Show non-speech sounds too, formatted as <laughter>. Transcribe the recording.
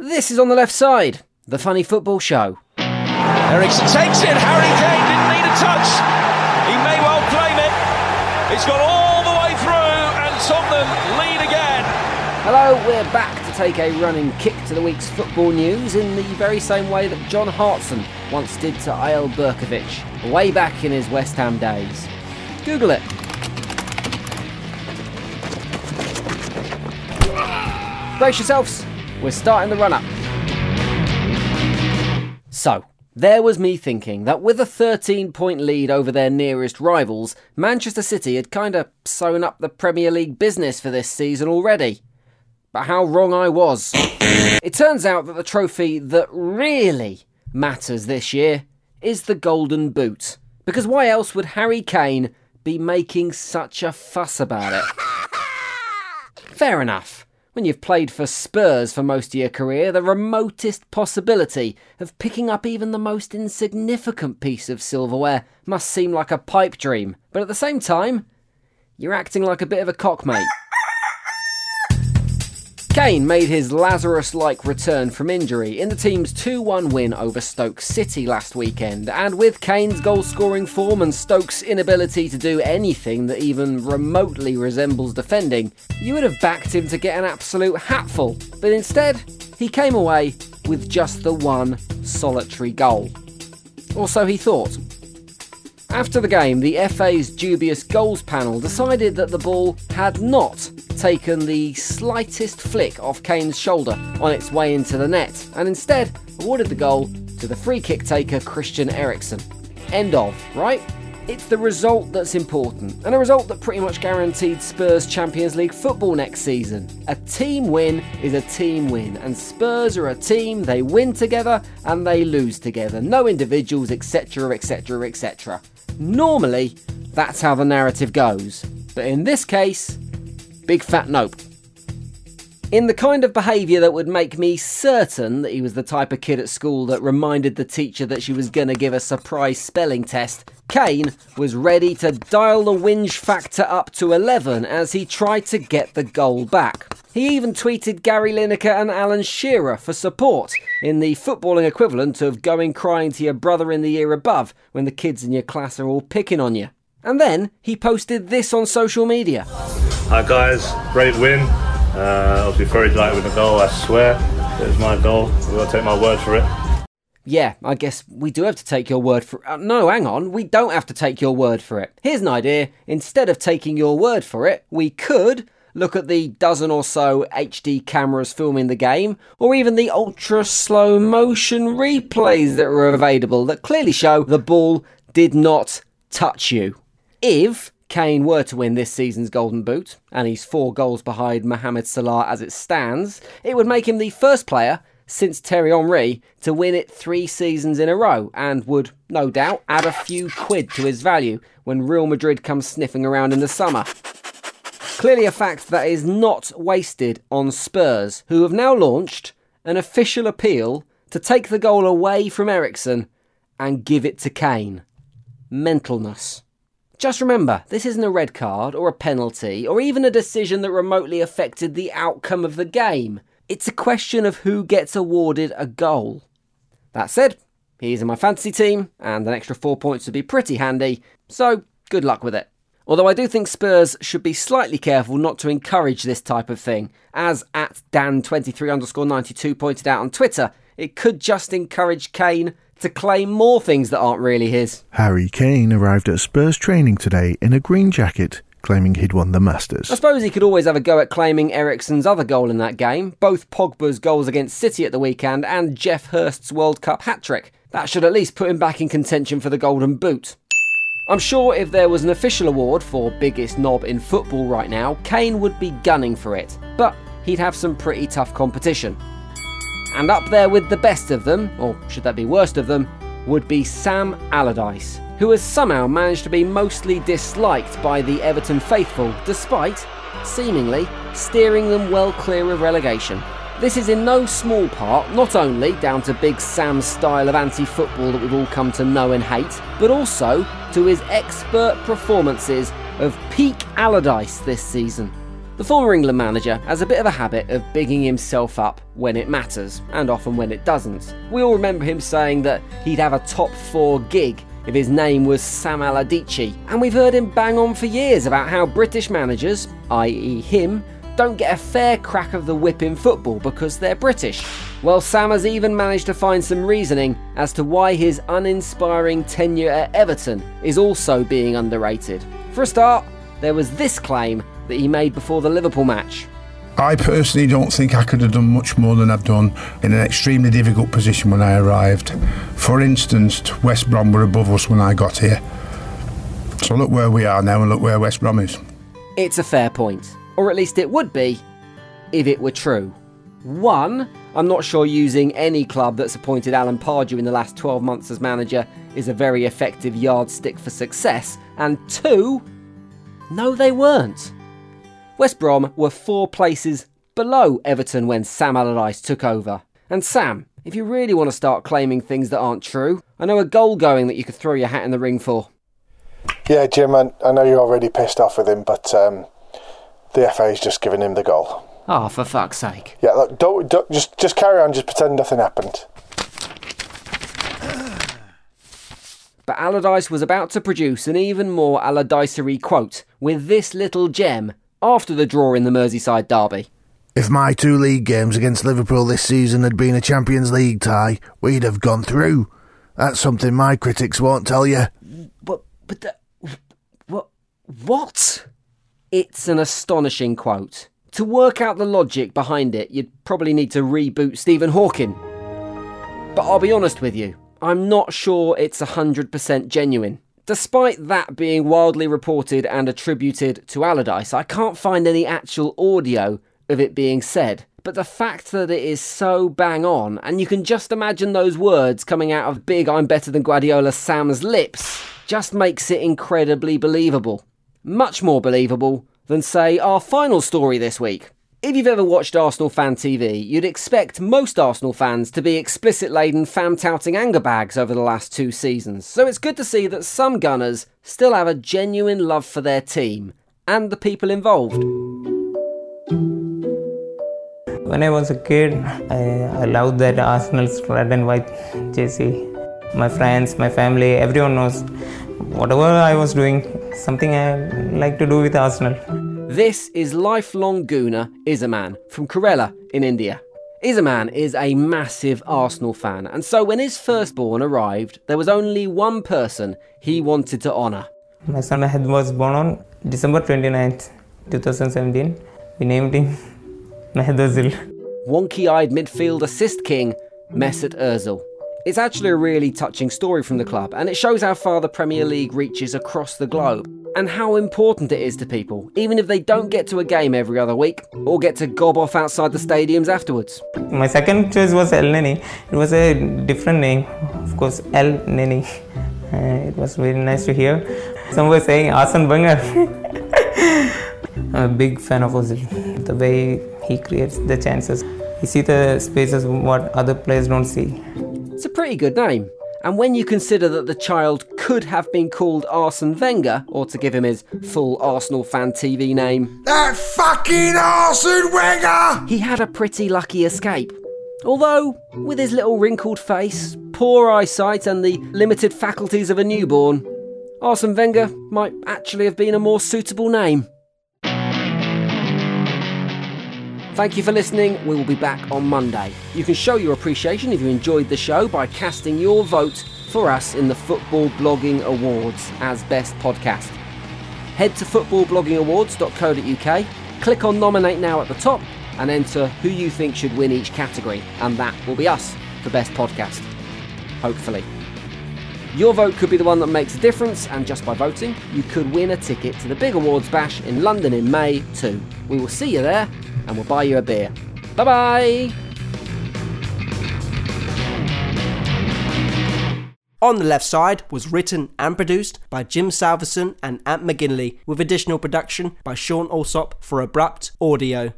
This is on the left side, the funny football show. Eriksen takes it. Harry Kane didn't need a touch. He may well claim it. It's gone all the way through, and Tottenham lead again. Hello, we're back to take a running kick to the week's football news in the very same way that John Hartson once did to Eyal Berkovic, way back in his West Ham days. Google it. Brace yourselves, we're starting the run up. So, there was me thinking that with a 13 point lead over their nearest rivals, Manchester City had kinda sewn up the Premier League business for this season already. But how wrong I was. It turns out that the trophy that really matters this year is the Golden Boot. Because why else would Harry Kane be making such a fuss about it? Fair enough. When you've played for Spurs for most of your career, the remotest possibility of picking up even the most insignificant piece of silverware must seem like a pipe dream. But at the same time, you're acting like a bit of a cockmate. Kane made his Lazarus like return from injury in the team's 2 1 win over Stoke City last weekend, and with Kane's goal scoring form and Stoke's inability to do anything that even remotely resembles defending, you would have backed him to get an absolute hatful. But instead, he came away with just the one solitary goal. Or so he thought. After the game, the FA's dubious goals panel decided that the ball had not taken the slightest flick off Kane's shoulder on its way into the net, and instead awarded the goal to the free kick taker Christian Eriksen. End of, right? It's the result that's important, and a result that pretty much guaranteed Spurs Champions League football next season. A team win is a team win, and Spurs are a team, they win together and they lose together. No individuals, etc., etc., etc. Normally, that's how the narrative goes. But in this case, big fat nope. In the kind of behaviour that would make me certain that he was the type of kid at school that reminded the teacher that she was going to give a surprise spelling test, Kane was ready to dial the whinge factor up to 11 as he tried to get the goal back. He even tweeted Gary Lineker and Alan Shearer for support in the footballing equivalent of going crying to your brother in the year above when the kids in your class are all picking on you. And then he posted this on social media. Hi guys, great win. Uh, I'll be very delighted with the goal, I swear. It was my goal. I've got to take my word for it. Yeah, I guess we do have to take your word for uh, No, hang on, we don't have to take your word for it. Here's an idea. Instead of taking your word for it, we could look at the dozen or so HD cameras filming the game, or even the ultra slow motion replays that were available that clearly show the ball did not touch you. If Kane were to win this season's Golden Boot, and he's four goals behind Mohamed Salah as it stands, it would make him the first player since Thierry Henry to win it three seasons in a row, and would, no doubt, add a few quid to his value when Real Madrid comes sniffing around in the summer. Clearly, a fact that is not wasted on Spurs, who have now launched an official appeal to take the goal away from Eriksen and give it to Kane. Mentalness. Just remember, this isn't a red card or a penalty or even a decision that remotely affected the outcome of the game. It's a question of who gets awarded a goal. That said, he's in my fantasy team, and an extra four points would be pretty handy, so good luck with it. Although I do think Spurs should be slightly careful not to encourage this type of thing, as at Dan23 underscore 92 pointed out on Twitter, it could just encourage Kane to claim more things that aren't really his. Harry Kane arrived at Spurs training today in a green jacket, claiming he'd won the Masters. I suppose he could always have a go at claiming Eriksen's other goal in that game, both Pogba's goals against City at the weekend and Geoff Hurst's World Cup hat trick. That should at least put him back in contention for the Golden Boot. I'm sure if there was an official award for biggest knob in football right now, Kane would be gunning for it, but he'd have some pretty tough competition. And up there with the best of them, or should that be worst of them, would be Sam Allardyce, who has somehow managed to be mostly disliked by the Everton faithful, despite, seemingly, steering them well clear of relegation. This is in no small part not only down to Big Sam's style of anti football that we've all come to know and hate, but also to his expert performances of peak Allardyce this season. The former England manager has a bit of a habit of bigging himself up when it matters, and often when it doesn't. We all remember him saying that he'd have a top four gig if his name was Sam Allardyce, and we've heard him bang on for years about how British managers, i.e., him, don't get a fair crack of the whip in football because they're British. Well, Sam has even managed to find some reasoning as to why his uninspiring tenure at Everton is also being underrated. For a start, there was this claim that he made before the Liverpool match. I personally don't think I could have done much more than I've done in an extremely difficult position when I arrived. For instance, West Brom were above us when I got here. So look where we are now and look where West Brom is. It's a fair point, or at least it would be if it were true. One, I'm not sure using any club that's appointed Alan Pardew in the last 12 months as manager is a very effective yardstick for success. And two, no, they weren't. West Brom were four places below Everton when Sam Allardyce took over. And Sam, if you really want to start claiming things that aren't true, I know a goal going that you could throw your hat in the ring for. Yeah, Jim, I, I know you're already pissed off with him, but um, the FA's just given him the goal. Oh, for fuck's sake. Yeah, look, don't, don't just just carry on, just pretend nothing happened. <sighs> But Allardyce was about to produce an even more Allardycery quote with this little gem after the draw in the Merseyside derby. If my two league games against Liverpool this season had been a Champions League tie, we'd have gone through. That's something my critics won't tell you. But, but, the, what? What? It's an astonishing quote. To work out the logic behind it, you'd probably need to reboot Stephen Hawking. But I'll be honest with you, I'm not sure it's 100% genuine. Despite that being wildly reported and attributed to Allardyce, I can't find any actual audio of it being said. But the fact that it is so bang on, and you can just imagine those words coming out of big I'm better than Guardiola Sam's lips, just makes it incredibly believable. Much more believable than, say, our final story this week. If you've ever watched Arsenal Fan TV, you'd expect most Arsenal fans to be explicit laden fam touting anger bags over the last two seasons, so it's good to see that some Gunners still have a genuine love for their team and the people involved. When I was a kid, I, I loved that Arsenal's red and white jersey. My friends, my family, everyone knows whatever I was doing, something I like to do with Arsenal. This is lifelong Gooner Izaman from Kerala in India. Izaman is a massive Arsenal fan, and so when his firstborn arrived, there was only one person he wanted to honour. My son Ahad was born on December 29th, 2017. We named him <laughs> Mahad Ozil. Wonky eyed midfield assist king Mesut Ozil. It's actually a really touching story from the club, and it shows how far the Premier League reaches across the globe and how important it is to people, even if they don't get to a game every other week or get to gob off outside the stadiums afterwards. My second choice was Elneny. It was a different name, of course, Elneny. <laughs> Uh, it was very nice to hear. Some were saying Arsene Wenger. I'm <laughs> a big fan of Ozil. The way he creates the chances, he sees the spaces what other players don't see. It's a pretty good name. And when you consider that the child could have been called Arsene Wenger, or to give him his full Arsenal fan TV name, That fucking Arsene Wenger! he had a pretty lucky escape. Although, with his little wrinkled face, poor eyesight, and the limited faculties of a newborn, Arsene Wenger might actually have been a more suitable name. Thank you for listening. We will be back on Monday. You can show your appreciation if you enjoyed the show by casting your vote for us in the Football Blogging Awards as Best Podcast. Head to footballbloggingawards.co.uk, click on Nominate Now at the top, and enter who you think should win each category, and that will be us for Best Podcast. Hopefully. Your vote could be the one that makes a difference, and just by voting, you could win a ticket to the Big Awards Bash in London in May too. We will see you there, and we'll buy you a beer. Bye bye! On the Left Side was written and produced by Jim Salverson and Ant McGinley, with additional production by Sean Alsop for Abrupt Audio.